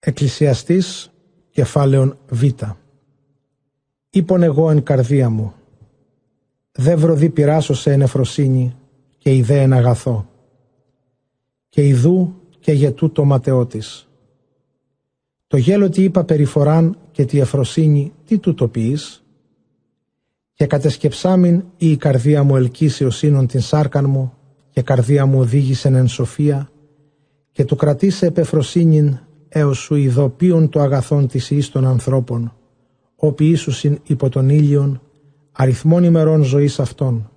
Εκκλησιαστής κεφάλαιον Β. Είπον εγώ εν καρδία μου, δε βροδί πειράσω σε ενεφροσύνη και ιδέ εν αγαθό. Και ιδού και γετού το ματαιό της. Το γέλο τι είπα περιφοράν και τη εφροσύνη τι του το πεις. Και κατεσκεψάμιν η καρδία μου ελκύσει ο σύνον την σάρκαν μου και καρδία μου οδήγησεν εν σοφία και του κρατήσε επεφροσύνην έως σου ειδοποιούν το αγαθόν της εις των ανθρώπων, όποι ίσουσιν υπό τον ήλιον, αριθμών ημερών ζωής αυτών.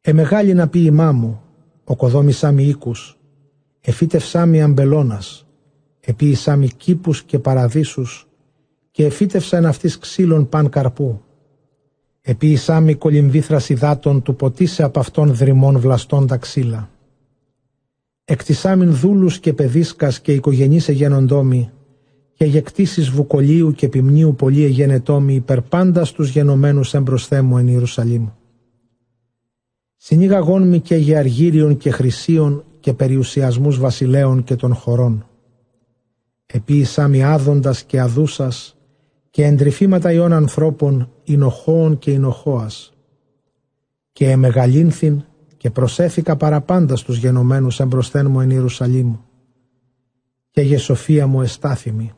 Εμεγάλη να πει ημά μου, οκοδόμησά μη οίκους, εφύτευσά μη αμπελώνας, επίησά μη κήπους και παραδείσους, και εφύτευσαν αυτής ξύλων παν καρπού. Επίησά μη κολυμβήθρας υδάτων του ποτίσε από αυτών δρυμών βλαστών τα ξύλα εκτισάμιν δούλους και παιδίσκας και οικογενείς εγένοντόμοι, και γεκτήσεις βουκολίου και ποιμνίου πολύ εγενετόμοι υπερ πάντας στους γενομένους εμπροσθέ μου εν Ιερουσαλήμ. Συνήγαγόν μη και γεαργύριων και χρυσίων και περιουσιασμούς βασιλέων και των χωρών. Επίησά μη άδοντας και αδούσας και εντρυφήματα ιών ανθρώπων, εινοχώων και εινοχώας. Και εμεγαλύνθην και προσέθηκα παραπάντα στους γενομένους εμπροσθέν μου εν Ιερουσαλήμ και για σοφία μου εστάθημη.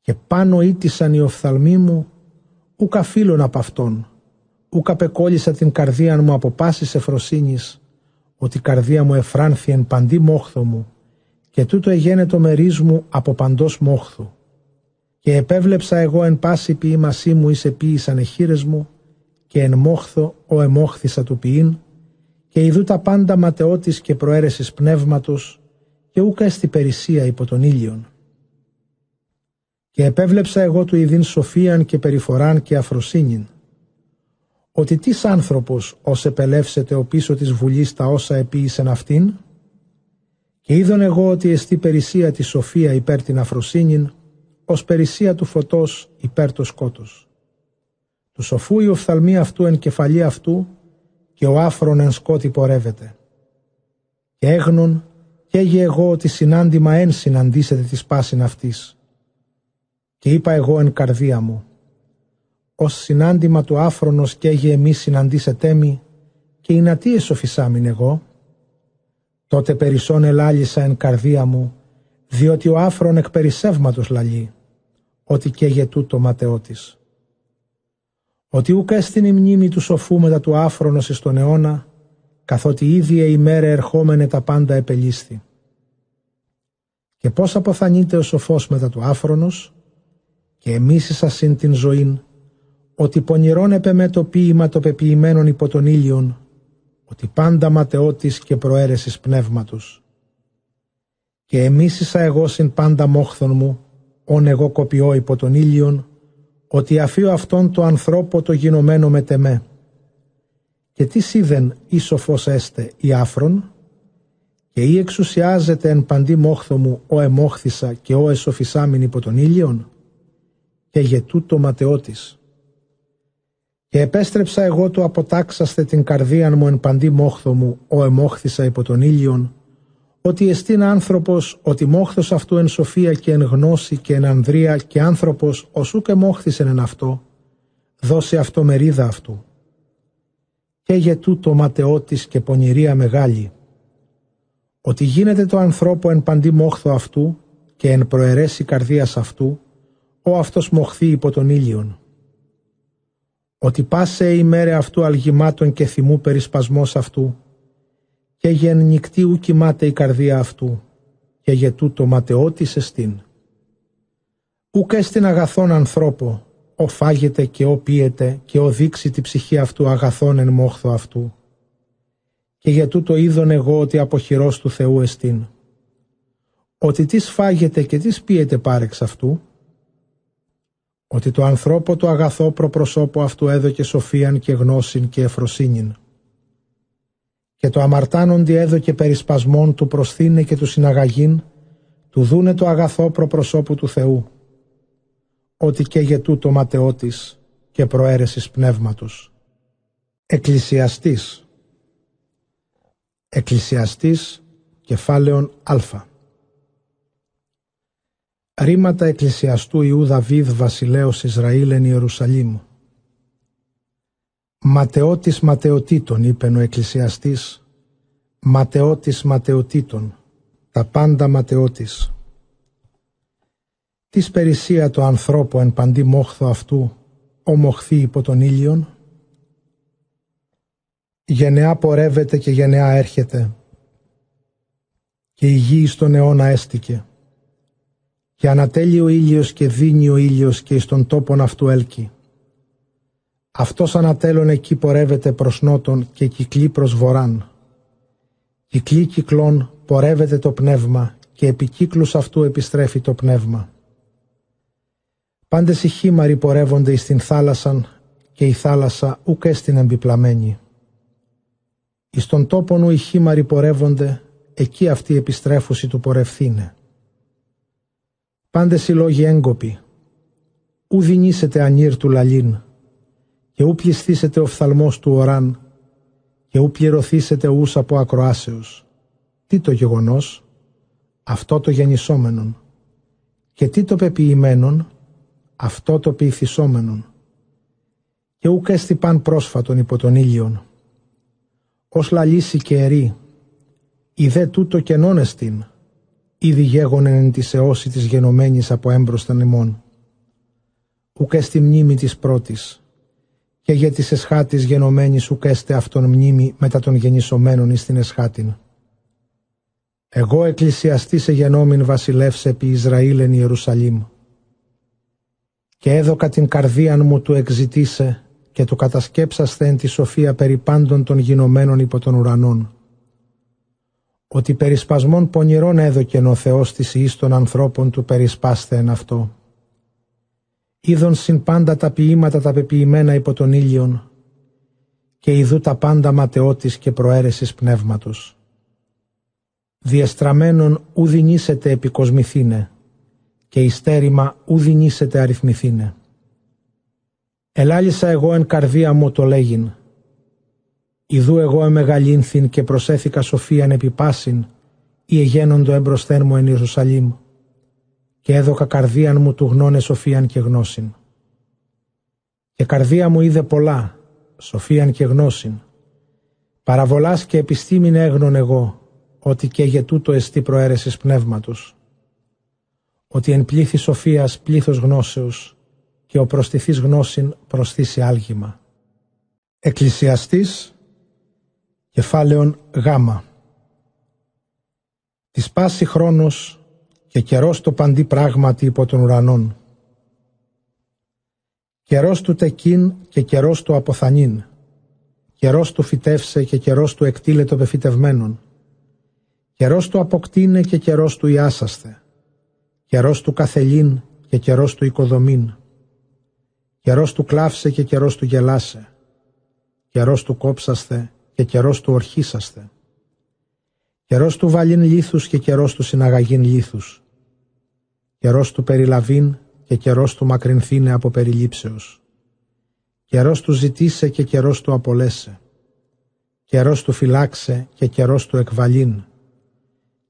Και πάνω ήτησαν οι οφθαλμοί μου, ούκα φίλων από αυτόν, ούκα πεκόλλησα την καρδία μου από πάσης εφροσύνης, ότι η καρδία μου εφράνθη εν παντή μόχθο μου, και τούτο εγένετο μερίς μου από παντός μόχθου. Και επέβλεψα εγώ εν πάση ποιήμασή μου εις επίησαν εχείρες μου, και εν μόχθο ο εμόχθησα του ποιήν, και ειδού τα πάντα ματαιώτης και προαίρεσης πνεύματος και ούκα εστι περισσία υπό τον ήλιον. Και επέβλεψα εγώ του ειδήν σοφίαν και περιφοράν και αφροσύνην, ότι τις άνθρωπος ως επελεύσεται ο πίσω της βουλής τα όσα επίησεν αυτήν, και είδον εγώ ότι εστί περισσία τη σοφία υπέρ την αφροσύνην, ως περισσία του φωτός υπέρ το σκότος. Του σοφού η οφθαλμή αυτού εν κεφαλή αυτού, και ο άφρον εν σκότη πορεύεται. Και έγνων καίγε εγώ ότι συνάντημα εν συναντήσετε της σπάσιν αυτής. Και είπα εγώ εν καρδία μου, ως συνάντημα του άφρονος καίγε εμείς συναντήσετε μη, και η τι εσοφισάμιν εγώ. Τότε περισσόν ελάλησα εν καρδία μου, διότι ο άφρον εκ περισσεύματος λαλεί, ότι καίγε τούτο ματαιώτης ότι ούκα έστειν η μνήμη του σοφού μετά του άφρονος εις τον αιώνα, καθότι ίδια ημέρα ερχόμενε τα πάντα επελίσθη. Και πώς αποθανείται ο σοφός μετά του άφρονος, και εμείς συν την ζωήν, ότι πονηρών επεμέ το ποίημα το πεποιημένων υπό τον ήλιον, ότι πάντα ματαιώτης και προαίρεσης πνεύματος. Και εμίσησα εγώ συν πάντα μόχθον μου, όν εγώ κοπιώ υπό τον ήλιον, ότι αφήνω αυτόν το ανθρώπο το γινωμένο με τεμέ. Και τι σίδεν ή σοφός έστε η άφρον, και ή εξουσιάζεται εν παντή μόχθο μου ο εμόχθησα και ο εσοφισάμιν υπό τον ήλιον, και γετού το ματαιώτης. Και επέστρεψα εγώ το αποτάξαστε την καρδίαν μου εν παντή μόχθο μου ο εμόχθησα υπό τον ήλιον, ότι εστίν άνθρωπος, ότι μόχθος αυτού εν σοφία και εν γνώση και εν ανδρεία και άνθρωπος οσού και μόχθησεν εν αυτό, δώσε αυτό μερίδα αυτού. Και για τούτο ματαιώτης και πονηρία μεγάλη, ότι γίνεται το ανθρώπο εν παντή μόχθο αυτού και εν προαιρέσει καρδίας αυτού, ο αυτός μοχθεί υπό τον ήλιον. Ότι πάσε η μέρα αυτού αλγημάτων και θυμού περισπασμός αυτού, και γεν νυχτή ου κοιμάται η καρδία αυτού, και για τούτο ματαιώτης εστίν. Ουκ έστιν αγαθόν ανθρώπο, ο φάγεται και ο πίεται και ο δείξει τη ψυχή αυτού αγαθόν εν μόχθο αυτού. Και για τούτο είδον εγώ ότι από χειρός του Θεού εστίν. Ότι τις φάγεται και τις πίεται πάρεξ αυτού. Ότι το ανθρώπο το αγαθό προπροσώπο αυτού έδωκε σοφίαν και γνώσιν και εφροσύνην και το αμαρτάνοντι έδωκε περισπασμών του προσθήνε και του συναγαγήν, του δούνε το αγαθό προπροσώπου του Θεού, ότι και για τούτο ματαιώτης και προαίρεσης πνεύματος. Εκκλησιαστής Εκκλησιαστής κεφάλαιον Α Ρήματα εκκλησιαστού Ιού Δαβίδ βασιλέως Ισραήλ εν Ιερουσαλήμ. Ματαιώτης ματαιωτήτων είπεν ο εκκλησιαστής, ματαιώτης ματαιωτήτων, τα πάντα ματαιώτης. Της περισσία το ανθρώπου εν παντή μόχθο αυτού, ομοχθεί υπό τον ήλιον. Γενεά πορεύεται και γενεά έρχεται, και η γη στον αιώνα έστηκε και ανατέλει ο ήλιος και δίνει ο ήλιος και εις τον τόπον αυτού έλκει. Αυτός ανατέλων εκεί πορεύεται προς νότον και κυκλεί προς βοράν. Κυκλεί κυκλών πορεύεται το πνεύμα και επί κύκλους αυτού επιστρέφει το πνεύμα. Πάντες οι χήμαροι πορεύονται εις την θάλασσαν και η θάλασσα ούκ έστιν εμπιπλαμένη. Εις τον τόπον ου οι χήμαροι πορεύονται, εκεί αυτοί επιστρέφουσι του πορευθύνε. Πάντες οι λόγοι έγκοποι. Ου δινήσετε ανήρ του λαλήν, και ου πληστήσετε ο φθαλμός του οράν, και ου πληρωθήσετε ους από ακροάσεως. Τι το γεγονός, αυτό το γεννησόμενον, και τι το πεποιημένον, αυτό το ποιηθισόμενον, και ου έστι παν πρόσφατον υπό τον ήλιον. Ως λαλήσει και ερή, ιδέ τούτο κενόν εστίν, ήδη γέγονεν εν τη αιώση της γενομένης από έμπροσθεν ημών. Ουκ στη μνήμη της πρώτης, και για της εσχάτης γενομένης ουκ έστε αυτόν μνήμη μετά των γεννησομένων εις την εσχάτην. Εγώ εκκλησιαστής εγενόμην βασιλεύς επί Ισραήλ εν Ιερουσαλήμ. Και έδωκα την καρδίαν μου του εξητήσε και του κατασκέψαστε εν τη σοφία περί πάντων των γινωμένων υπό των ουρανών ότι περισπασμών πονηρών έδωκεν ο Θεός της εις των ανθρώπων του περισπάστε εν αυτό. Είδον συν πάντα τα ποίηματα τα πεποιημένα υπό τον ήλιον και ειδού τα πάντα ματαιώτης και προαίρεσης πνεύματος. Διεστραμμένον ουδινήσετε επικοσμηθήνε και ιστέρημα ουδινήσετε αριθμηθήνε. Ελάλησα εγώ εν καρδία μου το λέγειν Ιδού εγώ εμεγαλύνθην και προσέθηκα σοφίαν επιπάσιν, ή εγένοντο εμπροσθέν μου εν Ιερουσαλήμ, και έδωκα καρδίαν μου του γνώνε σοφίαν και γνώσιν. Και καρδία μου είδε πολλά, σοφίαν και γνώσιν. Παραβολάς και επιστήμην έγνων εγώ, ότι και για τούτο εστί προαίρεσης πνεύματος. Ότι εν πλήθη σοφίας πλήθος γνώσεως, και ο προστιθής γνώσιν προσθήσει άλγημα. Εκκλησιαστής Κεφάλαιον Γ. Της πάση χρόνος και καιρός το παντή πράγματι υπό των ουρανών. Καιρός του τεκίν και καιρός του αποθανίν. Καιρός του φυτεύσε και καιρός του εκτήλε το πεφυτευμένον. Καιρός του αποκτήνε και καιρός του ιάσαστε. Καιρός του καθελίν και καιρός του οικοδομήν. Καιρός του κλάψε και καιρός του γελάσε. Καιρός του κόψαστε και καιρός του ορχίσαστε. Καιρός του βαλήν λίθους και καιρός του συναγαγήν λίθους. Καιρός του περιλαβήν και καιρός του μακρυνθήνε από περιλήψεως. Καιρός του ζητήσε και καιρός του απολέσε. Καιρός του φυλάξε και καιρός του εκβαλήν.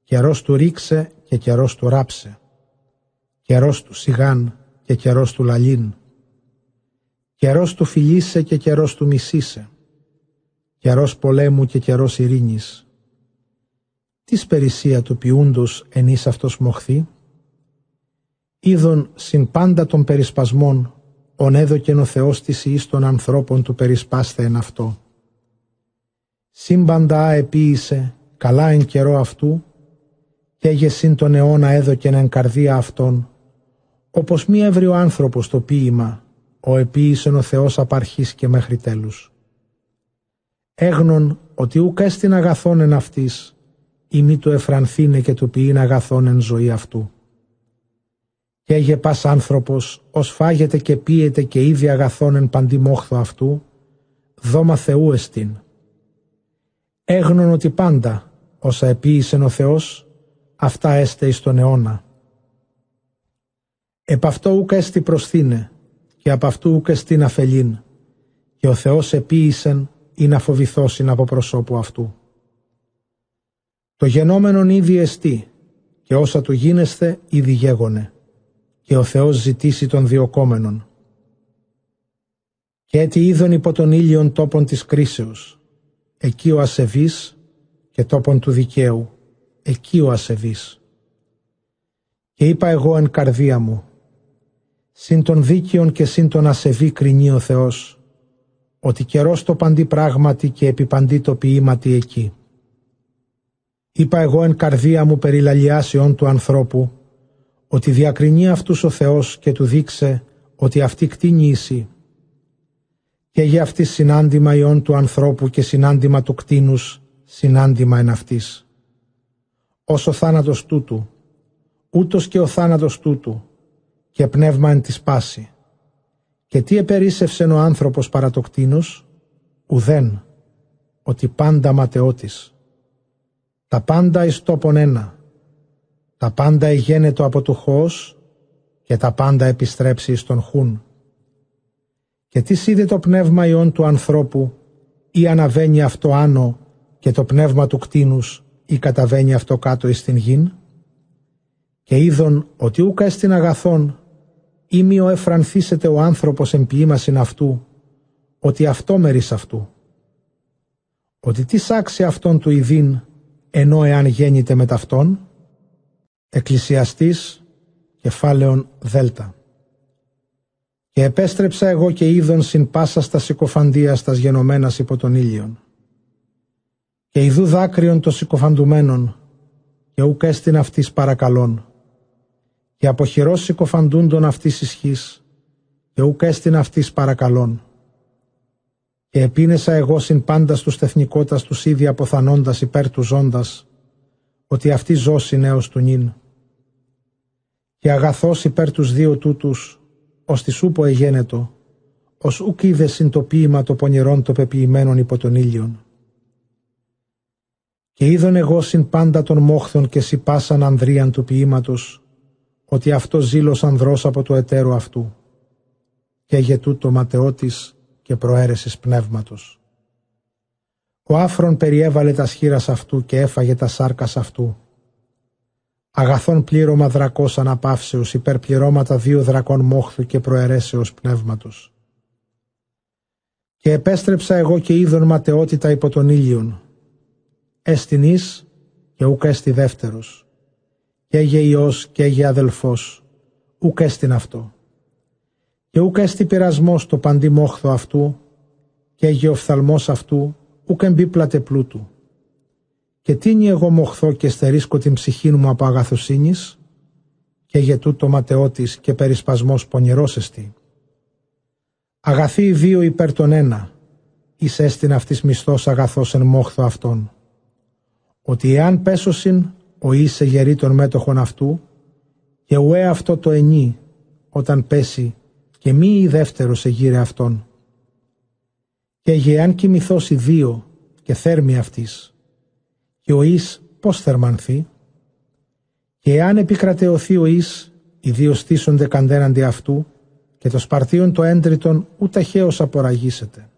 Καιρός του ρίξε και καιρός του ράψε. Καιρός του σιγάν και καιρός του λαλήν. Καιρός του φιλήσε και καιρός του μισήσε καιρός πολέμου και καιρός ειρήνης. Τι περισσία του ποιούντος ενείς αυτός μοχθεί. Είδον συν πάντα των περισπασμών, ον έδωκεν ο Θεός της εις των ανθρώπων του περισπάσθε εν αυτό. Σύμπαντα επίησε, καλά εν καιρό αυτού, και συν τον αιώνα έδωκεν εν καρδία αυτών, όπως μη έβρι ο άνθρωπος το ποίημα, ο επίησεν ο Θεός απαρχής και μέχρι τέλους έγνων ότι ούκ έστειν αγαθόν εν αυτής, ή μη του εφρανθήνε και του ποιήν αγαθόν εν ζωή αυτού. Και έγε πας άνθρωπος, ως φάγεται και πίεται και ήδη αγαθόν εν παντή μόχθο αυτού, δώμα Θεού εστίν. Έγνων ότι πάντα, όσα επίησεν ο Θεός, αυτά έστε εις τον αιώνα. Επ' αυτό ούκ έστι προσθήνε, και απ' αυτού ούκ εστίν αφελήν, και ο Θεός επίησεν ή να φοβηθώσιν από προσώπου αυτού. Το γενόμενον ήδη εστί και όσα του γίνεσθε ήδη γέγονε και ο Θεός ζητήσει των διοκόμενων. Και έτι είδον υπό τον ήλιον τόπον της κρίσεως, εκεί ο ασεβής και τόπον του δικαίου, εκεί ο ασεβής. Και είπα εγώ εν καρδία μου, συν των δίκαιων και συν των ασεβή κρινεί ο Θεός, ότι καιρός το παντή πράγματι και επιπαντή το ποίηματι εκεί. Είπα εγώ εν καρδία μου περί λαλιάσεων του ανθρώπου, ότι διακρινεί αυτούς ο Θεός και του δείξε ότι αυτή κτίνει εσύ. Και για αυτή συνάντημα ιών του ανθρώπου και συνάντημα του κτίνους, συνάντημα εν αυτής. Όσο θάνατος τούτου, ούτως και ο θάνατος τούτου, και πνεύμα εν της πάση. Και τι επερίσευσεν ο άνθρωπος παρά το κτίνος, ουδέν, ότι πάντα ματαιώτης. Τα πάντα εις τόπον ένα, τα πάντα εγένετο από του χώος και τα πάντα επιστρέψει στον χούν. Και τις είδε το πνεύμα ιών του ανθρώπου ή αναβαίνει αυτό άνω και το πνεύμα του κτίνους ή καταβαίνει αυτό κάτω εις την γην; Και είδον ότι ούκα εστιν αγαθόν ή μη ο εφρανθήσεται ο άνθρωπος εμποιήμασιν αυτού, ότι αυτό μερίς αυτού. Ότι τις σάξει αυτόν του ειδήν, ενώ εάν γέννηται με ταυτόν, Εκκλησιαστής, κεφάλαιον Δέλτα. Και επέστρεψα εγώ και είδον συν πάσα στα συκοφαντία στα γενομένας υπό τον ήλιον. Και ειδού δάκρυον των συκοφαντουμένων, και ουκ έστειν αυτής παρακαλών. Και αποχειρός συκοφαντούντον αυτής ισχύς, και ουκ έστειν αυτής παρακαλών. Και επίνεσα εγώ συν πάντα στους τεθνικότας τους ήδη αποθανώντας υπέρ του ζώντας, ότι αυτή ζώση νέος του νυν και αγαθός υπέρ τους δύο τούτους, ως τη σούπο εγένετο, ως ουκ είδε συν το ποίημα το πονηρών το πεποιημένων υπό τον ήλιον. Και είδον εγώ συν πάντα των μόχθων και συπάσαν ανδρίαν του ποίηματος, ότι αυτό ζήλος ανδρός από το εταίρο αυτού, και γετού το ματαιώτης και προαίρεσης πνεύματος. Ο άφρον περιέβαλε τα σχήρας αυτού και έφαγε τα σάρκας αυτού, αγαθόν πλήρωμα δρακός αναπαύσεως, υπερπληρώματα δύο δρακών μόχθου και προαιρέσεως πνεύματος. Και επέστρεψα εγώ και είδον ματαιότητα υπό τον ήλιον. Έστιν και ούκ έστι δεύτερος. Και έγε Υιός και έγε αδελφός, ούκ έστιν αυτό. Και ούκ έστι πειρασμός το παντή μόχθο αυτού, και έγε οφθαλμός αυτού, ούκ εμπίπλατε πλούτου και τίνει εγώ μοχθώ και στερίσκω την ψυχή μου από αγαθοσύνης, και για τούτο ματαιώτης και περισπασμός πονηρός εστι. Αγαθή οι δύο υπέρ τον ένα, εις έστειν αυτής μισθός αγαθός εν μόχθο αυτόν. Ότι εάν πέσωσιν, ο είσαι γερή των μέτοχων αυτού, και ουέ αυτό το ενί, όταν πέσει, και μη η δεύτερος σε γύρε αυτόν. Και γεάν κοιμηθώς οι δύο, και θέρμη αυτής, και ο εις πώς θερμανθεί; Και εάν επικρατεωθεί ο εις οι δύο στήσονται καντέναντι αυτού και το σπαρτίον το έντριτον ούτε χαίος αποραγίσεται.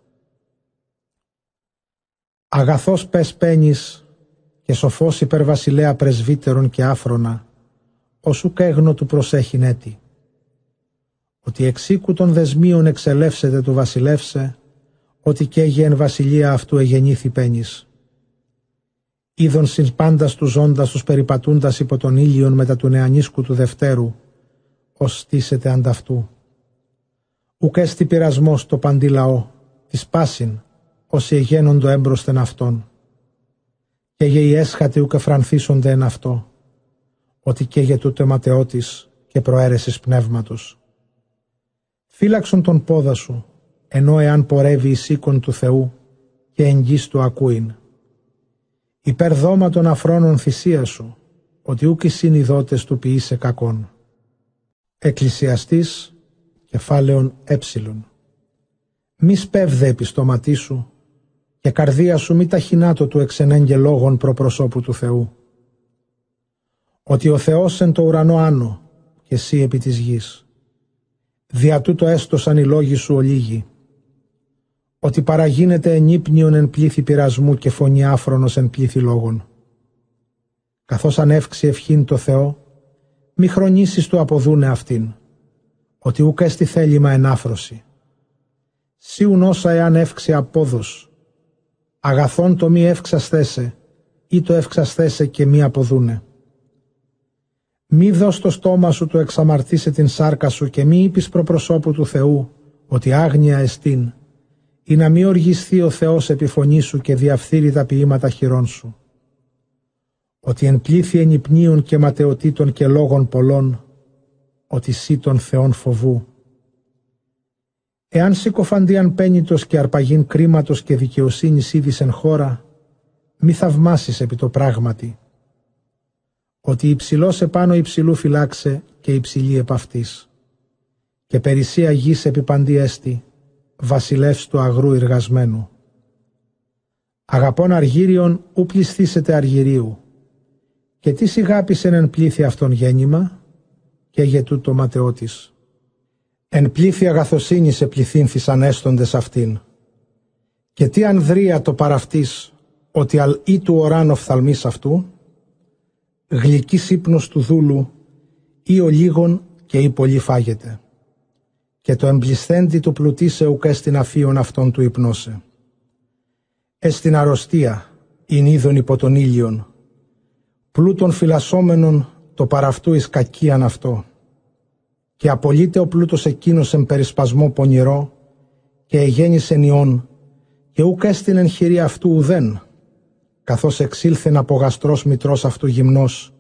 Αγαθός πες πένης και σοφός υπερβασιλέα πρεσβύτερων και άφρονα, ως ουκ έγνο του προσέχει έτη. Ότι εξήκου των δεσμίων εξελεύσεται του βασιλεύσε, ότι και εν βασιλεία αυτού εγεννήθη πένης είδον συν πάντα του ζώντας του περιπατούντας υπό τον ήλιον μετά του νεανίσκου του Δευτέρου, ως στήσεται ανταυτού. Ουκ έστι πειρασμός το παντή λαό, της πάσιν, όσοι εγένοντο έμπροσθεν αυτόν. Και για οι έσχατοι ουκ εφρανθίσονται εν αυτό, ότι και για τούτο αιματεώτης και προαίρεσης πνεύματος. Φύλαξον τον πόδα σου, ενώ εάν πορεύει η σήκον του Θεού και εγγύς του ακούειν υπερδόμα των αφρόνων θυσία σου, ότι ούκ οι συνειδότες του ποιήσε κακόν. Εκκλησιαστής, κεφάλαιον έψιλον. Μη σπέβδε επιστοματί σου και καρδία σου μη ταχυνάτο του εξενέγγε λόγων προπροσώπου του Θεού. Ότι ο Θεός εν το ουρανό άνω και εσύ επί της γης. Δια τούτο έστωσαν οι λόγοι σου ολίγοι ότι παραγίνεται ενύπνιον εν πλήθη πειρασμού και φωνή άφρονος εν πλήθη λόγων. Καθώς ανεύξει ευχήν το Θεό, μη χρονίσεις του αποδούνε αυτήν. ότι ούκ έστι θέλημα ενάφρωση. Σίουν όσα εάν εύξε απόδος, αγαθόν το μη εύξασθέσε, ή το εύξασθέσε και μη αποδούνε. Μη δώσ' το στόμα σου το εξαμαρτήσε την σάρκα σου και μη είπεις προπροσώπου του Θεού, ότι άγνοια εστίν, ή να μη οργιστεί ο Θεός επιφωνή σου και διαφθείρει τα ποίηματα χειρών σου. Ότι εν πλήθη ενυπνίων και ματαιοτήτων και λόγων πολλών, ότι σύ των Θεών φοβού. Εάν συκοφαντίαν πένιτος και αρπαγήν κρίματος και δικαιοσύνης είδης χώρα, μη θαυμάσεις επί το πράγματι. Ότι υψηλός επάνω υψηλού φυλάξε και υψηλή επ' αυτής. Και περισσία γης επί παντή έστη, βασιλεύς του αγρού εργασμένου. Αγαπών αργύριον ου πληστήσετε αργυρίου. Και τι σιγάπησεν εν πλήθη αυτόν γέννημα, και για τούτο ματαιώτης. Εν πλήθη αγαθοσύνης επληθύνθησαν έστοντες αυτήν. Και τι ανδρεία το παραυτής, ότι αλ ή του οράν οφθαλμής αυτού, γλυκής ύπνος του δούλου, ή ο λίγον και ή πολύ φάγεται. Και το εμπλισθέντη του πλουτίσε ουκ έστιν αφίον αυτόν του υπνώσε. Έστιν αρρωστία, ειν είδον υπό τον ήλιον, πλούτων φυλασσόμενων το παραυτού εις κακίαν αυτό. Και απολύται ο πλούτος εκείνος εν περισπασμό πονηρό και εγέννησε ιών και ούκ έστειν εν χειρή αυτού ουδέν, καθώς εξήλθεν από γαστρός μητρός αυτού γυμνός,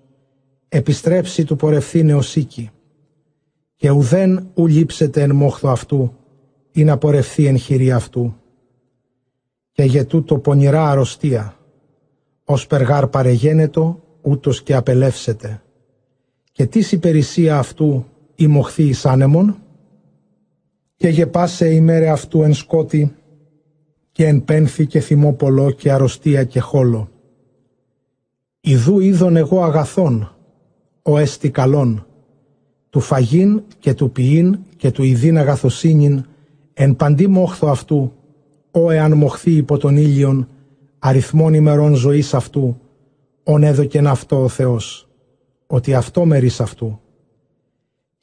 επιστρέψει του πορευθύνε οίκη, και ουδέν ου λείψεται εν μόχθο αυτού, ή να πορευθεί εν χειρή αυτού. Και για τούτο πονηρά αρρωστία, ως περγάρ παρεγένετο, ούτως και απελεύσεται και τις υπηρεσία αυτού η μοχθή εις άνεμον, και γεπάσε ημέρε αυτού εν σκότη και εν πένθη και θυμό πολλό και αρρωστία και χόλο. Ιδού είδον εγώ αγαθών, ο έστι καλών, του φαγίν και του ποιήν και του ιδίν αγαθοσύνην, εν παντή μόχθο αυτού, ο εάν μοχθεί υπό τον ήλιον, αριθμών ημερών ζωής αυτού, ον έδωκεν αυτό ο Θεός ότι αυτό μερίς αυτού.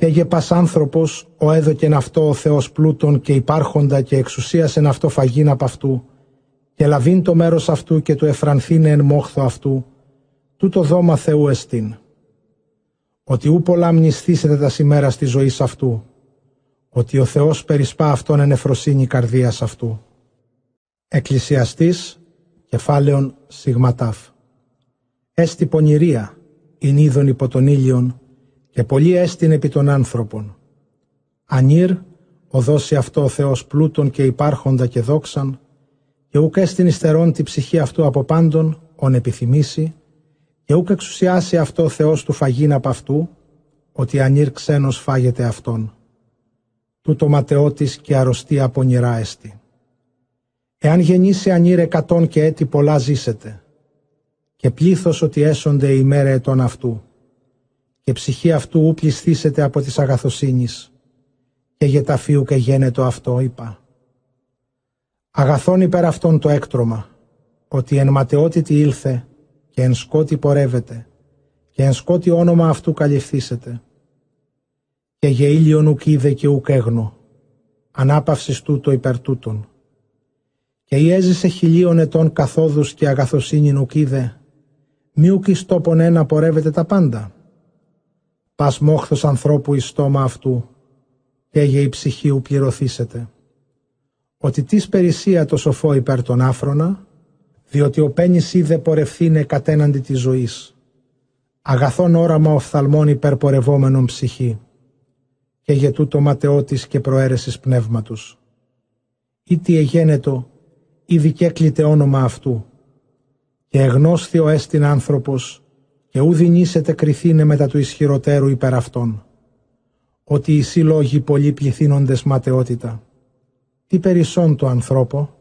Έγε πας άνθρωπος, ο έδωκεν αυτό ο Θεός πλούτων και υπάρχοντα και εξουσίασεν αυτό φαγήν από αυτού, και λαβήν το μέρος αυτού και του εφρανθήνε εν μόχθο αυτού, τούτο δώμα Θεού εστίν. Ότι ού πολλά μνηστήσετε τα σημέρα τη ζωή αυτού, ότι ο Θεός περισπά αυτόν εν εφροσύνη καρδίας αυτού. Εκκλησιαστής, κεφάλαιον σιγματάφ. Έστι πονηρία, ειν είδον υπό τον ήλιον και πολύ έστειν επί των άνθρωπων. Ανήρ, οδώσει αυτό ο Θεός πλούτων και υπάρχοντα και δόξαν, και ούκ έστειν υστερών τη ψυχή αυτού από πάντων, ον επιθυμήσει, και ούκ εξουσιάσει αυτό ο Θεός του φαγήν από αυτού, ότι ανήρ ξένος φάγεται αυτόν. Τούτο ματαιώτης και αρρωστία πονηρά έστι. Εάν γεννήσει ανήρ εκατόν και έτη πολλά ζήσετε, και πλήθος ότι έσονται η μέρα ετών αυτού, και ψυχή αυτού ου πληστήσεται από της αγαθοσύνης, και γεταφίου και γένετο αυτό είπα. Αγαθών υπέρ αυτόν το έκτρωμα, ότι εν ματαιότητη ήλθε και εν σκότη πορεύεται, και εν σκότη όνομα αυτού καλυφθήσετε. Και γε ήλιον ουκ είδε και ουκ έγνο, ανάπαυσης τούτο υπέρ τούτον. Και η έζησε χιλίων ετών καθόδους και αγαθοσύνην ουκ είδε, μη εις τόπον ένα πορεύεται τα πάντα. Πας μόχθος ανθρώπου εις στόμα αυτού, και η ψυχή πληρωθήσετε. Ότι της περισσία το σοφό υπέρ τον άφρονα, διότι ο πένις είδε πορευθύνε κατέναντι της ζωής. Αγαθόν όραμα οφθαλμών υπερπορευόμενων ψυχή, και για τούτο ματαιώτης και προαίρεσης πνεύματος. Ή τι εγένετο, ή δικέκλειτε όνομα αυτού, και εγνώστιο έστιν άνθρωπος και ου δινήσετε κριθήνε μετά του ισχυροτέρου υπέρ αυτών. Ότι οι σύλλογοι πολλοί πληθύνοντες ματαιότητα. Τι περισσόν το ανθρώπο,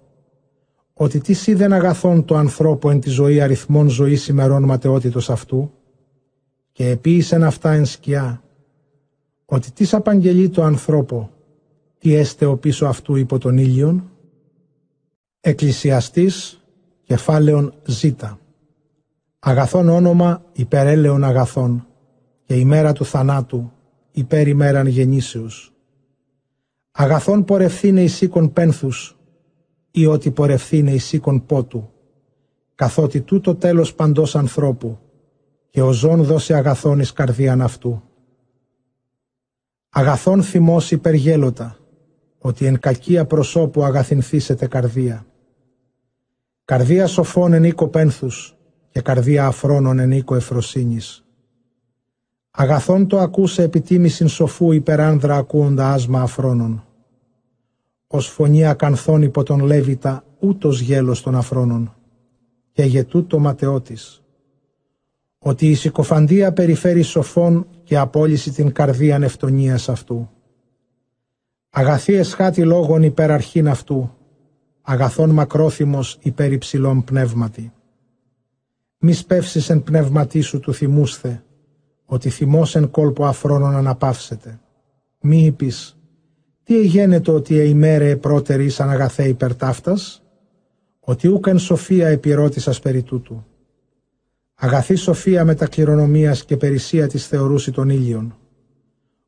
ότι τι σίδεν αγαθόν το ανθρώπο εν τη ζωή αριθμών ζωής ημερών ματαιότητος αυτού, και επίησεν αυτά εν σκιά, ότι τις απαγγελεί το ανθρώπο, τι έστε ο πίσω αυτού υπό τον ήλιον, εκκλησιαστής κεφάλαιον Ζ. Αγαθόν όνομα υπερέλεον αγαθών και η μέρα του θανάτου υπέρ ημέραν γεννήσεως Αγαθόν πορευθύνε εις οίκον πένθους, ή ότι πορευθύνε εις οίκον πότου, καθότι τούτο τέλος παντός ανθρώπου, και ο ζών δώσει αγαθόν εις καρδίαν αυτού. Αγαθόν θυμός υπεργέλωτα, ότι εν κακία προσώπου αγαθυνθήσετε καρδία. Καρδία σοφών εν οίκο πένθους, και καρδία αφρόνων εν οίκο εφροσύνης. Αγαθόν το ακούσε επιτίμησιν σοφού υπεράνδρα ακούοντα άσμα αφρόνων. Ως φωνή ακανθών υπό τον Λέβητα ούτως γέλος των αφρόνων και για τούτο ματαιώτης. Ότι η συκοφαντία περιφέρει σοφών και απόλυση την καρδία νευτονίας αυτού. Αγαθή εσχάτη λόγων υπέρ αρχήν αυτού, αγαθών μακρόθυμος υπέρ υψηλών πνεύματι. Μη σπεύσεις εν πνεύματί σου του θυμούσθε, ότι θυμός εν κόλπο αφρόνων αναπαύσεται. Μη είπεις, τι εγένετο ότι εημέρε πρώτερη σαν αγαθέ υπερτάφτας, ότι ούκεν σοφία επιρώτησας περί τούτου. Αγαθή σοφία με τα κληρονομίας και περισσία της θεωρούσει των ήλιων,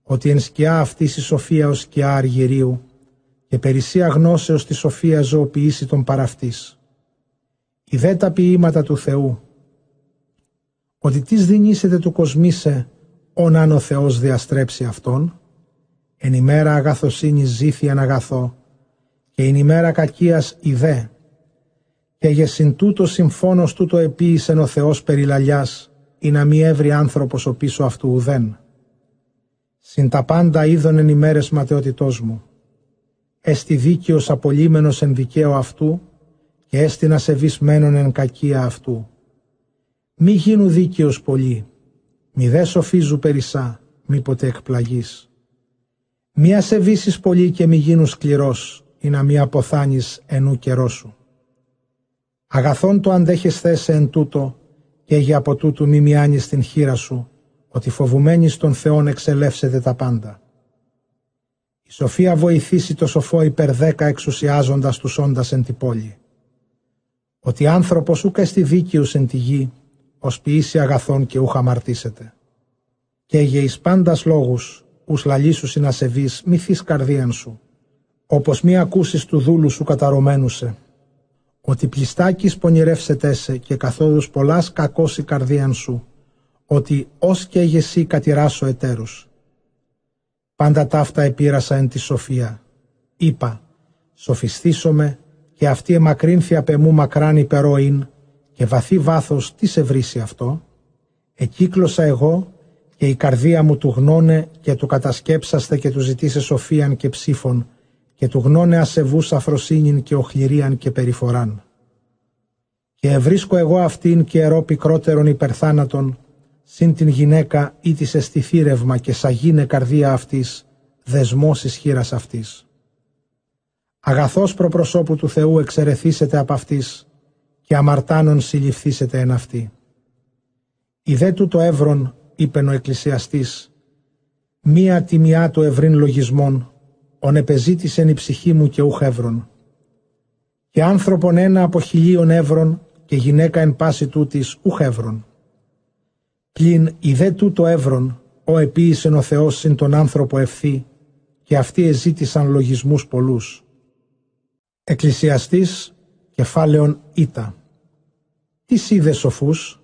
ότι εν σκιά αυτής η σοφία ως σκιά αργυρίου και περισσία γνώσεως τη σοφία ζωοποιήσει τον παραυτής. Η δε τα ποίηματα του Θεού, ότι τις δυνήσετε του κοσμήσε, όν αν ο Θεός διαστρέψει αυτόν, εν ημέρα αγαθοσύνης ζήθη αγαθό, και εν ημέρα κακίας ιδέ, και για συν τούτο συμφώνος τούτο επίησεν ο Θεός περιλαλιάς, ή να μη έβρει άνθρωπος ο πίσω αυτού ουδέν. Συν τα πάντα είδων εν ημέρες ματαιότητός μου. Έστι δίκαιος απολύμενος εν δικαίω αυτού, και έστι να σεβισμένον εν κακία αυτού. Μη γίνου δίκαιος πολύ, μη δε σοφίζου περισσά, μη ποτέ εκπλαγείς. Μη ασεβήσεις πολύ και μη γίνου σκληρός, ή να μη αποθάνεις ενού καιρό σου. Αγαθόν το αντέχεσθέ σε εν τούτο, και για από τούτου μη μιάνεις την χείρα σου, ότι φοβουμένη στον Θεόν εξελεύσετε τα πάντα. Η σοφία βοηθήσει το σοφό υπερ δέκα εξουσιάζοντας τους όντας εν τη πόλη. Ότι άνθρωπος ούκα στη δίκαιους εν τη γη, ως ποιήσει αγαθόν και ούχα αμαρτήσετε. Και για εις πάντας λόγους, ους λαλήσου συνασεβείς, μη θείς καρδίαν σου, όπως μη ακούσεις του δούλου σου καταρωμένουσε, ότι πλιστάκης πονηρεύσετε σε και καθόδους πολλάς κακός η καρδίαν σου, ότι ως και εσύ κατηράσω ετέρους. Πάντα ταύτα επίρασα εν τη σοφία. Είπα, σοφιστήσομαι και αυτή εμακρύνθη απ' εμού μακράν υπερόην και βαθύ βάθος τι σε βρήσει αυτό. Εκύκλωσα εγώ και η καρδία μου του γνώνε και του κατασκέψαστε και του ζητήσε σοφίαν και ψήφων και του γνώνε ασεβούς αφροσύνην και οχληρίαν και περιφοράν. Και ευρίσκω εγώ αυτήν και ερώ πικρότερον υπερθάνατον, συν την γυναίκα ή της εστιθήρευμα και σαγίνε καρδία αυτής, δεσμός ισχύρας αυτής. Αγαθός προπροσώπου του Θεού εξαιρεθήσετε από αυτής και αμαρτάνων συλληφθήσετε εν αυτή. Η δε τούτο εύρον, είπεν ο εκκλησιαστής, μία τιμιά του ευρύν λογισμών, ον επεζήτησεν η ψυχή μου και ούχ εύρον. Και άνθρωπον ένα από χιλίων εύρων και γυναίκα εν πάση τούτης ούχ εύρον. Πλην η δε τούτο εύρον, ο επίησεν ο Θεός συν τον άνθρωπο ευθύ, και αυτοί εζήτησαν λογισμούς πολλούς. Εκκλησιαστής, κεφάλαιον Ήτα. Τι είδε σοφούς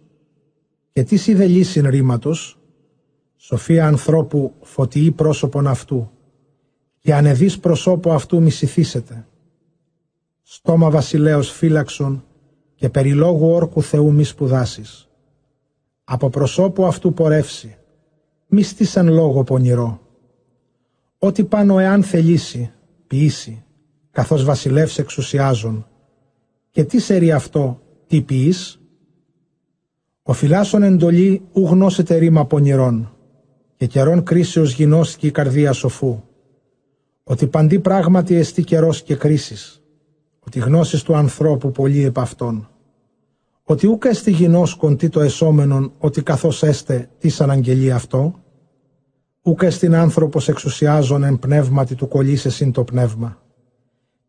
και τι είδε λύσιν ρήματος, σοφία ανθρώπου φωτιή πρόσωπον αυτού, και ανεδείς προσώπο αυτού μισηθήσετε. Στόμα βασιλέως φύλαξον και περιλόγου όρκου Θεού μη σπουδάσεις. Από προσώπου αυτού πορεύσει, μη στήσαν λόγο πονηρό. Ό,τι πάνω εάν θελήσει, ποιήσει, καθώς βασιλεύς εξουσιάζουν. Και τι σερεί αυτό, τι ποιείς; Ο φυλάσσον εντολή ου γνώσετε ρήμα πονηρών, και καιρών κρίσεως γινώσκει η καρδία σοφού. Ότι παντή πράγματι εστί καιρός και κρίσης, ότι γνώσεις του ανθρώπου πολύ επ' αυτόν. Ότι ούκα εστι γινώσκον τι το εσώμενον, ότι καθώς έστε τις σαν αγγελία αυτό, ούκα στην άνθρωπος εξουσιάζον εν πνεύματι του κολλήσε συν το πνεύμα.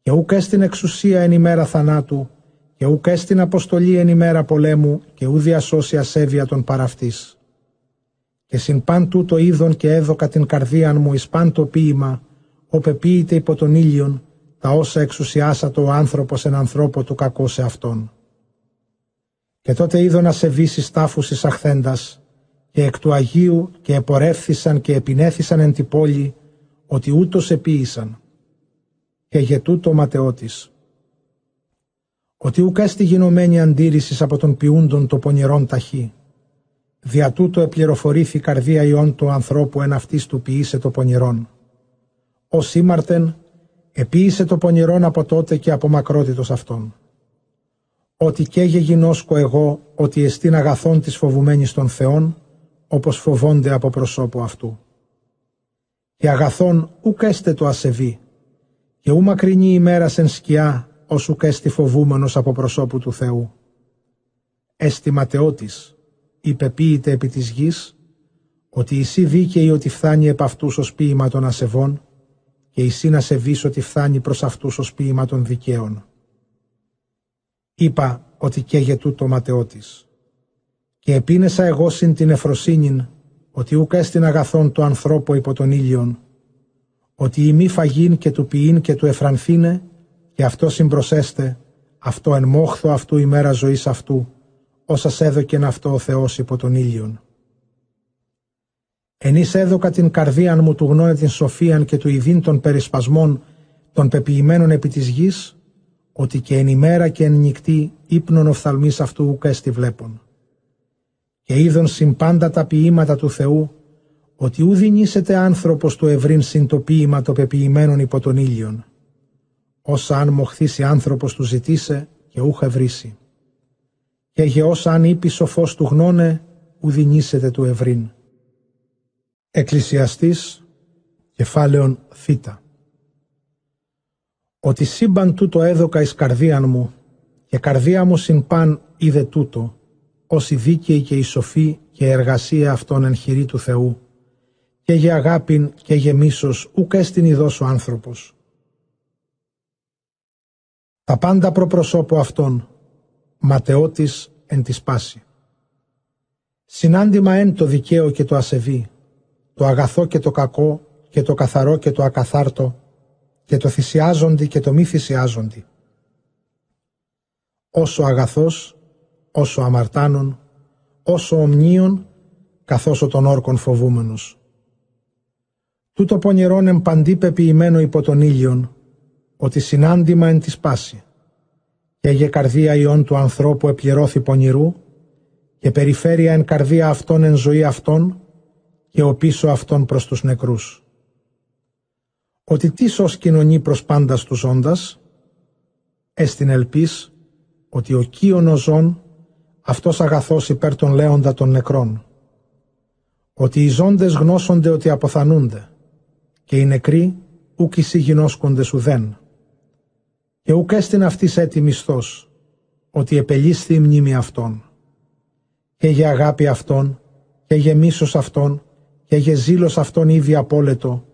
Και ούκα στην εξουσία εν ημέρα θανάτου, και ούκ στην αποστολή εν ημέρα πολέμου και ου διασώσει ασέβεια των παραυτής. Και συν παν τούτο είδον και έδωκα την καρδίαν μου εις παν το ποίημα, πεποίηται υπό τον ήλιον, τα όσα εξουσιάσατο ο άνθρωπος εν ανθρώπο του κακό σε αυτόν. Και τότε είδω να σε βήσει τάφους εισαχθέντας, και εκ του Αγίου και επορεύθησαν και επινέθησαν εν τη πόλη, ότι ούτως επίησαν. Και για τούτο ματαιώτης. Ότι ουκ έστι γινωμένη αντίρρησης από τον ποιούντον το πονηρόν ταχύ. Δια τούτο επληροφορήθη η καρδία ιών του ανθρώπου εν αυτής του ποιήσε το πονηρόν. Ο σήμαρτεν επίησε το πονηρόν από τότε και από μακρότητος αυτόν. Ότι και γινώσκω εγώ ότι εστίν αγαθόν της φοβουμένης των Θεών, όπως φοβόνται από προσώπου αυτού. Και αγαθόν ουκ έστε το ασεβή, και ου μακρινή ημέρα εν σκιά, ως ουκ έστι φοβούμενος από προσώπου του Θεού. Έστι ματαιώτης, υπεποίηται επί της γης, ότι εσύ δίκαιη ότι φτάνει επ' αυτούς ως ποίημα των ασεβών, και εσύ να σε ότι φτάνει προς αυτούς ως ποίημα των δικαίων. Είπα ότι καίγε τούτο ματαιώτης. Και επίνεσα εγώ συν την εφροσύνην, ότι ούκ έστειν αγαθόν το ανθρώπο υπό τον ήλιον, ότι η μη φαγήν και του ποιήν και του εφρανθήνε, και αυτό συμπροσέστε, αυτό εν μόχθο αυτού ημέρα ζωής αυτού, όσα έδωκεν αυτό ο Θεός υπό τον ήλιον. Ενείς έδωκα την καρδίαν μου του γνώνε την σοφίαν και του ειδήν των περισπασμών των πεποιημένων επί της γης, ότι και εν ημέρα και εν νυχτή ύπνον οφθαλμής αυτού ουκέστη βλέπων. Και είδον συμπάντα τα ποίηματα του Θεού, ότι ου νήσεται άνθρωπος του ευρύν συν το ποίημα το πεποιημένων υπό τον ήλιον. Όσα αν μοχθήσει άνθρωπος του ζητήσε και ούχε βρήσει. Και γεώσα αν είπε σοφός του γνώνε, ου νήσεται του ευρύν. Εκκλησιαστής, κεφάλαιον Θ. Ότι σύμπαν τούτο έδωκα εις καρδίαν μου, και καρδία μου συν παν είδε τούτο, ως η δίκαιη και η σοφή και εργασία αυτών εν χειρή του Θεού, και για αγάπην και για μίσος ούκ έστιν ειδός ο άνθρωπος. Τα πάντα προπροσώπου αυτών, ματαιώτης εν τη πάση. Συνάντημα εν το δικαίο και το ασεβή, το αγαθό και το κακό και το καθαρό και το ακαθάρτο και το θυσιάζοντι και το μη θυσιάζοντι. Όσο αγαθός, όσο αμαρτάνων, όσο ομνίων, καθώς ο των όρκων φοβούμενος. Τούτο πονηρόν εμπαντή πεποιημένο υπό τον ήλιον, ότι συνάντημα εν της πάση, και για καρδία ιών του ανθρώπου επληρώθη πονηρού, και περιφέρεια εν καρδία αυτών εν ζωή αυτών, και ο πίσω αυτών προς τους νεκρούς. Ότι τι σως κοινωνεί προς πάντας του ζώντας, έστιν ελπίς, ότι ο κύων ζών, αυτός αγαθός υπέρ των λέοντα των νεκρών. Ότι οι ζώντες γνώσονται ότι αποθανούνται, και οι νεκροί ούκ εισι γινώσκονται ουδέν. Και ούκ έστιν αυτής έτη μισθός, ότι επελίσθη η μνήμη αυτών. Και για αγάπη αυτών, και για μίσος αυτών, και για ζήλος αυτόν ήδη απόλετο,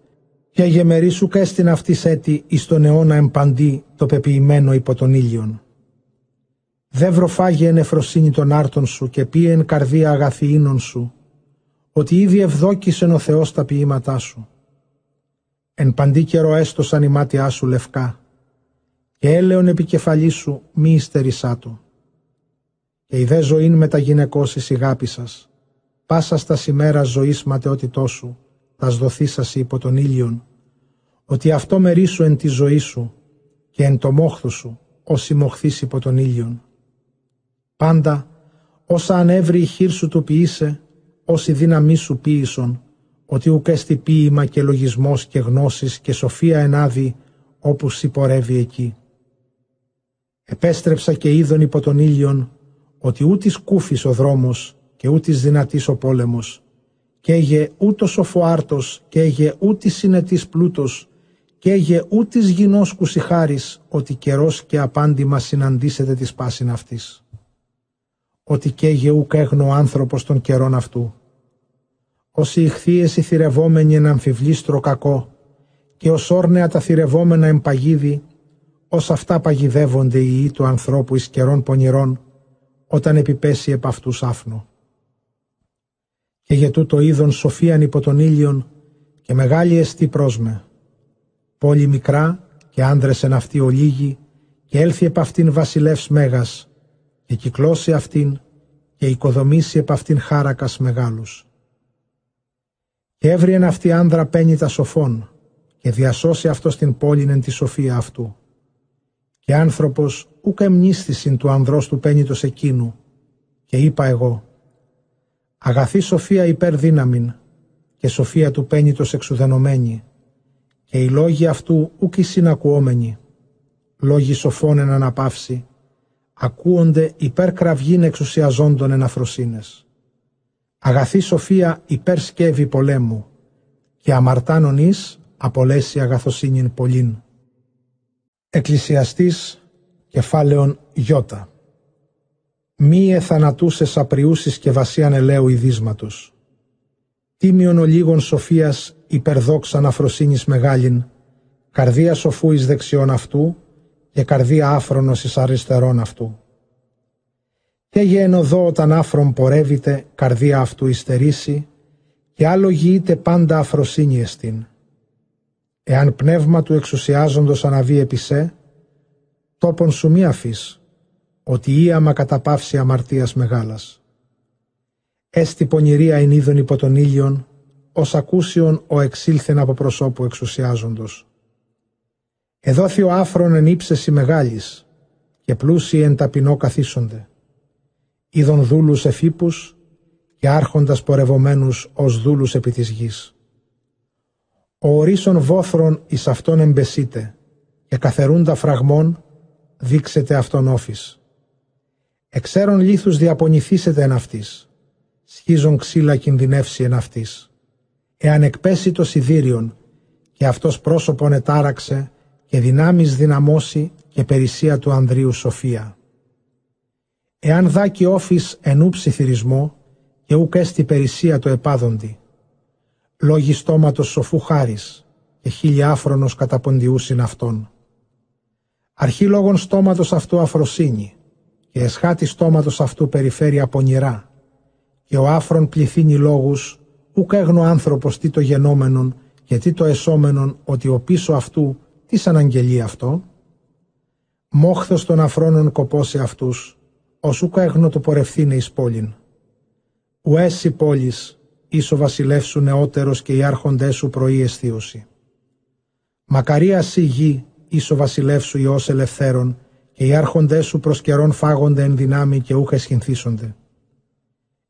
και για μερίσου κέστην αυτής έτη εις τον αιώνα εμπαντή το πεποιημένο υπό τον ήλιον. Δε βροφάγει εν εφροσύνη των άρτων σου και πει εν καρδία αγαθιήνων σου, ότι ήδη ευδόκησεν ο Θεός τα ποίηματά σου. Εν παντή καιρό έστωσαν η μάτια σου λευκά, και έλεον επικεφαλή σου μη υστερησά το. Και η δε ζωήν με τα γυναικός εις σας, πάσα στα σημέρα ζωής ματαιότητός σου, θα δοθήσασαι υπό τον ήλιον, ότι αυτό μερίσου εν τη ζωή σου και εν το μόχθο σου, όσοι μοχθείς υπό τον ήλιον. Πάντα, όσα ανέβρει η χείρ σου του ποιήσε, όσοι δύναμή σου ποιήσον, ότι ουκέστη ποίημα και λογισμός και γνώσης και σοφία ενάδει, όπου συμπορεύει εκεί. Επέστρεψα και είδον υπό τον ήλιον, ότι ούτις κούφης ο δρόμος και ούτις δυνατής ο πόλεμος, και έγε ούτως ο φοάρτος, και έγε ούτης συνετής πλούτος, και έγε ούτης γινώσκους χάρις, ότι καιρός και απάντημα συναντήσετε της πάσιν αυτής. Ότι και έγε ούκ έγνο άνθρωπος των καιρών αυτού. Όσοι ηχθείες οι θυρευόμενοι εν αμφιβλίστρο κακό, και ως όρνεα τα θυρευόμενα εμπαγίδι, ως αυτά παγιδεύονται οι ιοί του ανθρώπου εις καιρών πονηρών, όταν επιπέσει επ' αυτούς άφνο και για τούτο είδον σοφίαν υπό τον ήλιον και μεγάλη εστί πρόσμε. πόλη μικρά και άντρες εν αυτή ολίγη, και έλθει επ' αυτήν βασιλεύς μέγας, και κυκλώσει αυτήν και οικοδομήσει επ' αυτήν χάρακας μεγάλους. Και έβριεν αυτή άνδρα πένιτα σοφών, και διασώσει αυτός την πόλην εν τη σοφία αυτού. Και άνθρωπος ούκ εμνίστησιν του ανδρός του πένιτος εκείνου, και είπα εγώ, αγαθή σοφία υπέρ δύναμην, και σοφία του πένιτος εξουδενωμένη, και οι λόγοι αυτού ούκ συνακουόμενοι, λόγοι σοφών εν αναπαύση, ακούονται υπέρ κραυγήν εξουσιαζόντων εν αφροσύνες. Αγαθή σοφία υπέρ σκεύη πολέμου, και αμαρτάνων εις απολέσει αγαθοσύνην πολλήν. Εκκλησιαστής κεφάλαιον Ιώτα. Μη εθανατούσες απριούσεις και βασίαν ελαίου ειδίσματος. Τίμιον ο λίγων σοφίας υπερδόξαν αφροσύνης μεγάλην, καρδία σοφού εις δεξιών αυτού και καρδία άφρονος εις αριστερών αυτού. Και γένο όταν άφρον πορεύεται, καρδία αυτού υστερήσει, και άλλο γείται πάντα αφροσύνη εστίν. Εάν πνεύμα του εξουσιάζοντος αναβεί επισέ, τόπον σου μη αφής, ότι ίαμα καταπαύσει αμαρτίας μεγάλας. Έστι πονηρία εν είδων υπό τον ήλιον, ως ακούσιον ο εξήλθεν από προσώπου εξουσιάζοντος. Εδόθη ο άφρον εν ύψεση μεγάλης, και πλούσιοι εν ταπεινό καθίσονται. Είδων δούλους εφήπους, και άρχοντας πορευομένους ως δούλους επί της γης. Ο ορίσον βόθρον εις αυτόν εμπεσίτε, και καθερούντα φραγμών δείξετε αυτόν όφης. Εξέρων λίθους διαπονηθήσετε εν αυτής, σχίζον ξύλα κινδυνεύσει εν αυτής. Εάν εκπέσει το σιδήριον και αυτός πρόσωπον ετάραξε και δυνάμεις δυναμώσει και περισσία του Ανδρίου σοφία. Εάν δάκει όφης ενού ψιθυρισμό και ούκ έστι περισσία το επάδοντι. Λόγοι στόματος σοφού χάρις και χιλιάφρονος καταποντιούσιν αυτόν. Αρχή λόγων στόματος αυτού αφροσύνη και εσχάτη στόματος αυτού περιφέρει πονηρά και ο άφρον πληθύνει λόγους ούκ έγνο άνθρωπος τι το γενόμενον και τι το εσόμενον ότι ο πίσω αυτού τι σαν αγγελεί αυτό. Μόχθος των αφρόνων κοπώσει αυτούς, ως ούκ έγνο το πορευθύνε εις πόλην. Ουέσι πόλης, ίσο βασιλεύσου νεότερος και οι άρχοντές σου πρωί αισθίωση. Μακαρία σι γη, ίσο βασιλεύσου Υιός ελευθέρων και οι άρχοντές σου προς καιρόν φάγονται εν δυνάμει και ούχε σχυνθίσονται.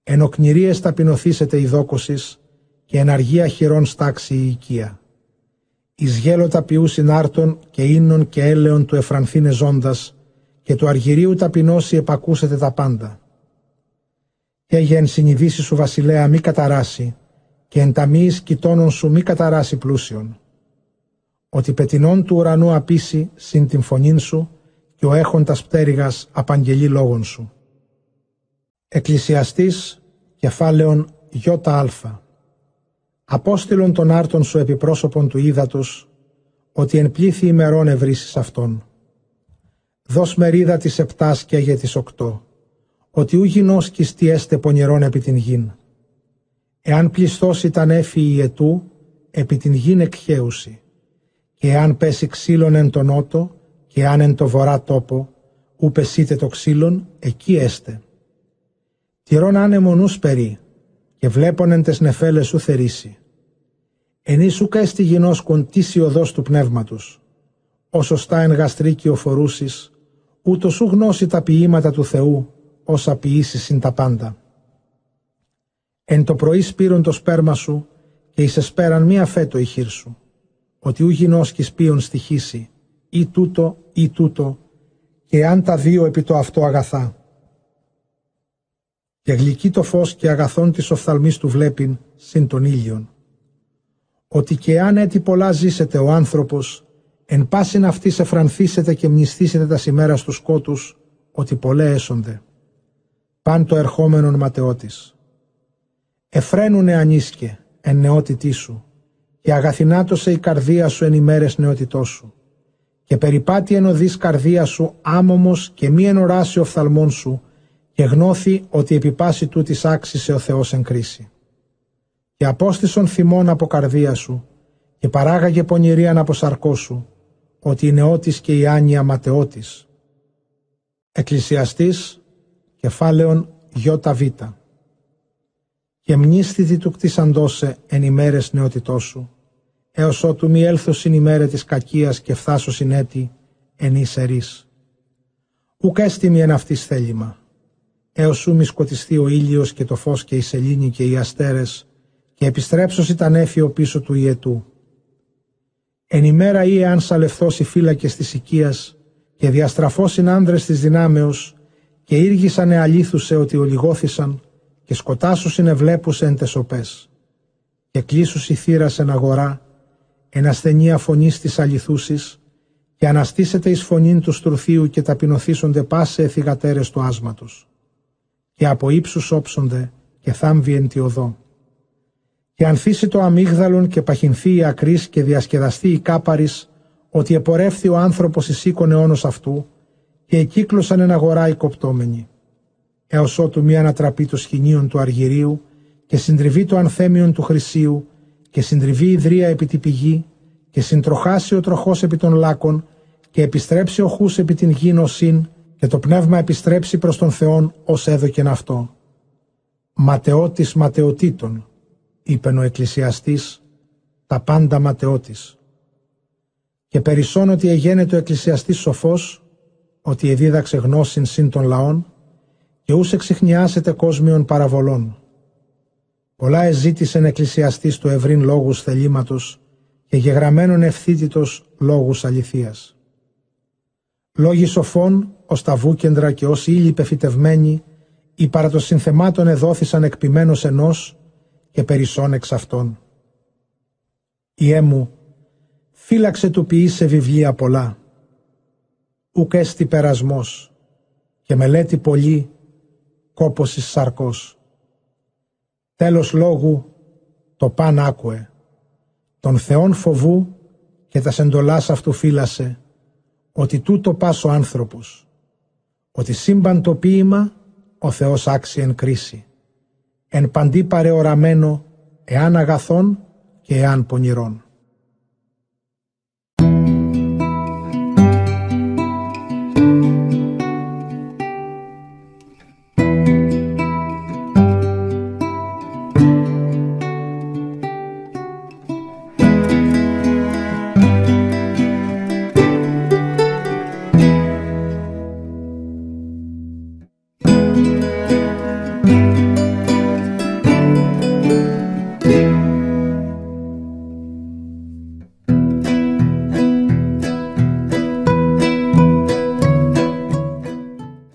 Εν οκνηρίες ταπεινωθήσετε η δόκωσης και εν αργία χειρών στάξει η οικία. Εις γέλο ταπιού συνάρτων και ίνων και έλεων του εφρανθήνε ζώντας και του αργυρίου ταπεινώσει επακούσετε τα πάντα. Και για εν συνειδήσει σου βασιλέα μη καταράσει και εν ταμείς κοιτώνων σου μη καταράσει πλούσιον. Ότι πετινών του ουρανού απίσει συν την φωνήν σου και ο έχοντας πτέρυγας απαγγελεί λόγων σου. Εκκλησιαστής κεφάλαιον ΙΑ Απόστηλον των άρτων σου επιπρόσωπον του ύδατος, ότι εν πλήθη ημερών ευρύσεις αυτόν. Δώσ' μερίδα της επτάς και για τις οκτώ, ότι ου γινώσκεις τι έστε πονηρών επί την γην. Εάν πληστώσει τα νέφη η ετού, επί την γην εκχέουση, και εάν πέσει ξύλων εν τον νότο, και αν εν το βορρά τόπο, ου πεσείτε το ξύλον, εκεί έστε. Τυρών άνεμον ους περί, και βλέπον εν τες νεφέλες σου θερήσει. Εν σου κέστη γινώσκον τι οδός του πνεύματος, όσο στά εν γαστρίκι οφορούσεις, ούτως σου γνώση τα ποιήματα του Θεού, όσα ποιήσεις συν τα πάντα. Εν το πρωί σπήρον το σπέρμα σου, και εις εσπέραν μία φέτο η χείρ σου, ότι ου γινώσκεις πίον στοιχήσει, ή τούτο ή τούτο, και αν τα δύο επί το αυτό αγαθά. Και γλυκεί το φως και αγαθόν της οφθαλμής του βλέπειν συν τον ήλιον. Ότι και αν έτη πολλά ζήσετε ο άνθρωπος, εν πάσιν αυτής εφρανθήσετε και μνηστήσετε τα σημέρα στους σκότους, ότι πολλές έσονται. Παν το ερχόμενον ματαιώτης. Εφραίνουνε ανίσκε, εν νεότητή σου, και αγαθινάτωσε η καρδία σου εν ημέρες νεότητός σου και περιπάτη εν οδής καρδία σου άμωμος και μη εν οράσει οφθαλμών σου και γνώθη ότι επί πάση τούτης άξισε ο Θεός εν κρίση. Και απόστησον θυμών από καρδία σου και παράγαγε πονηρίαν από σαρκώσου, ότι η νεότης και η άνοια ματαιότης. Εκκλησιαστής, κεφάλαιον Β. Και μνήστητη του κτίσαντώσε εν ημέρες νεότητός σου, έως ότου μη έλθω στην ημέρα της κακίας και φτάσω συνέτη εν εις Ουκ έστιμη εν αυτής θέλημα, έως σου μη σκοτιστεί ο ήλιος και το φως και η σελήνη και οι αστέρες και επιστρέψω τα νέφιο πίσω του ιετού. Εν ημέρα ή εάν σαλευθώσει φύλακες της οικίας και διαστραφώσιν άνδρες της δυνάμεως και ήργησαν εαλήθουσε ότι ολιγόθησαν και σκοτάσουσιν ευλέπουσε εν τεσοπές και κλείσουσι θύρα εν αγορά εν ασθενεία φωνής της αληθούσης και αναστήσετε εις φωνήν του στρουθίου και ταπεινωθήσονται πάσε εθιγατέρες του άσματος. Και από ύψους όψονται και θάμβει εν τη οδό. Και ανθίσει το αμύγδαλον και παχυνθεί η ακρίς και διασκεδαστεί η κάπαρης ότι επορεύθη ο άνθρωπος εις οίκον αιώνος αυτού και εκύκλωσαν εν αγορά οι κοπτόμενοι έως ότου μη ανατραπεί το σχοινίον του αργυρίου και συντριβεί το ανθέμιον του χρυσίου και συντριβεί η ιδρία επί τη πηγή και συντροχάσει ο τροχός επί των λάκων και επιστρέψει ο χούς επί την γη νοσήν και το πνεύμα επιστρέψει προς τον Θεόν ως έδωκεν αυτό. Ματαιώτης ματαιωτήτων, είπε ο εκκλησιαστής, τα πάντα ματαιώτης. Και περισσόν ότι εγένετο ο εκκλησιαστής σοφός, ότι εδίδαξε γνώσιν συν των λαών, και ούς εξηχνιάσετε κόσμιων παραβολών. Πολλά εζήτησεν εκκλησιαστής του ευρύν λόγους θελήματος και γεγραμμένων ευθύτητος λόγους αληθείας. Λόγοι σοφών, ως τα βούκεντρα και ως ύλοι πεφυτευμένοι, οι παρά των συνθεμάτων εδόθησαν εκπημένος ενός και περισσών εξ αυτών. Ιέ μου, φύλαξε του ποιή σε βιβλία πολλά. Ουκ έστι περασμός και μελέτη πολύ κόπος εις σαρκός. Τέλος λόγου το παν άκουε. Τον Θεόν φοβού και τας σεντολάς αυτού φύλασε ότι τούτο πάσο άνθρωπος. Ότι σύμπαν το ποίημα ο Θεός άξει εν κρίση. Εν παντή παρεοραμένο εάν αγαθών και εάν πονηρών.